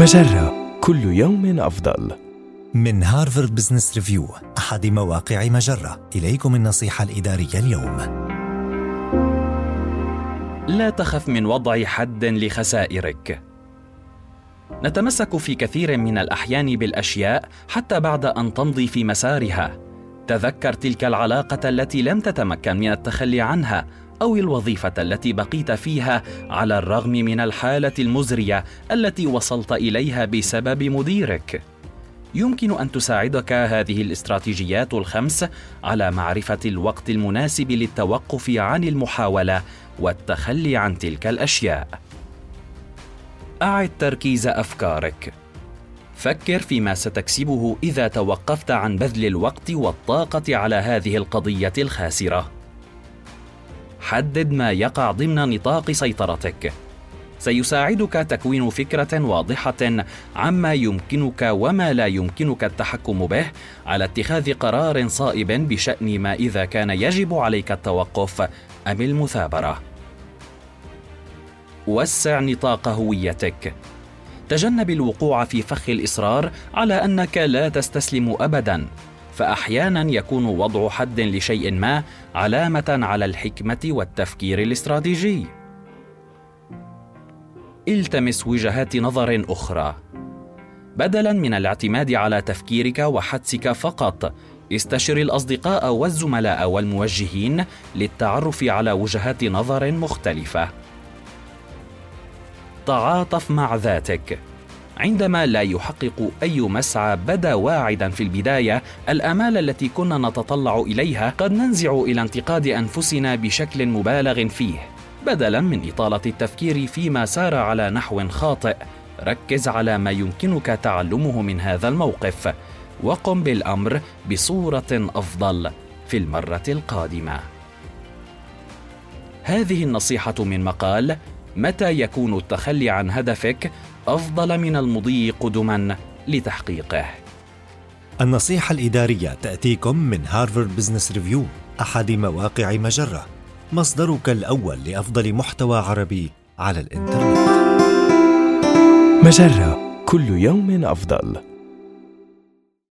مجرة. كل يوم أفضل. من هارفارد بزنس ريفيو أحد مواقع مجرة. إليكم النصيحة الإدارية اليوم. لا تخف من وضع حد لخسائرك. نتمسك في كثير من الأحيان بالأشياء حتى بعد أن تمضي في مسارها. تذكر تلك العلاقة التي لم تتمكن من التخلي عنها أو الوظيفة التي بقيت فيها على الرغم من الحالة المزرية التي وصلت إليها بسبب مديرك. يمكن أن تساعدك هذه الاستراتيجيات الخمس على معرفة الوقت المناسب للتوقف عن المحاولة والتخلي عن تلك الأشياء. أعد تركيز أفكارك. فكر فيما ستكسبه إذا توقفت عن بذل الوقت والطاقة على هذه القضية الخاسرة. حدد ما يقع ضمن نطاق سيطرتك. سيساعدك تكوين فكرة واضحة عما يمكنك وما لا يمكنك التحكم به على اتخاذ قرار صائب بشأن ما إذا كان يجب عليك التوقف أم المثابرة. وسع نطاق هويتك. تجنب الوقوع في فخ الإصرار على أنك لا تستسلم ابدا. فأحيانا يكون وضع حد لشيء ما علامة على الحكمة والتفكير الاستراتيجي. التمس وجهات نظر أخرى. بدلا من الاعتماد على تفكيرك وحدسك فقط استشر الأصدقاء والزملاء والموجهين للتعرف على وجهات نظر مختلفة. تعاطف مع ذاتك. عندما لا يحقق أي مسعى بدا واعدا في البداية الأمال التي كنا نتطلع إليها قد ننزع إلى انتقاد أنفسنا بشكل مبالغ فيه. بدلا من إطالة التفكير فيما سار على نحو خاطئ ركز على ما يمكنك تعلمه من هذا الموقف وقم بالأمر بصورة أفضل في المرة القادمة. هذه النصيحة من مقال متى يكون التخلي عن هدفك أفضل من المضي قدما لتحقيقه؟ النصيحة الإدارية تأتيكم من هارفارد بزنس ريفيو أحد مواقع مجرة. مصدرك الأول لأفضل محتوى عربي على الإنترنت. مجرة كل يوم أفضل.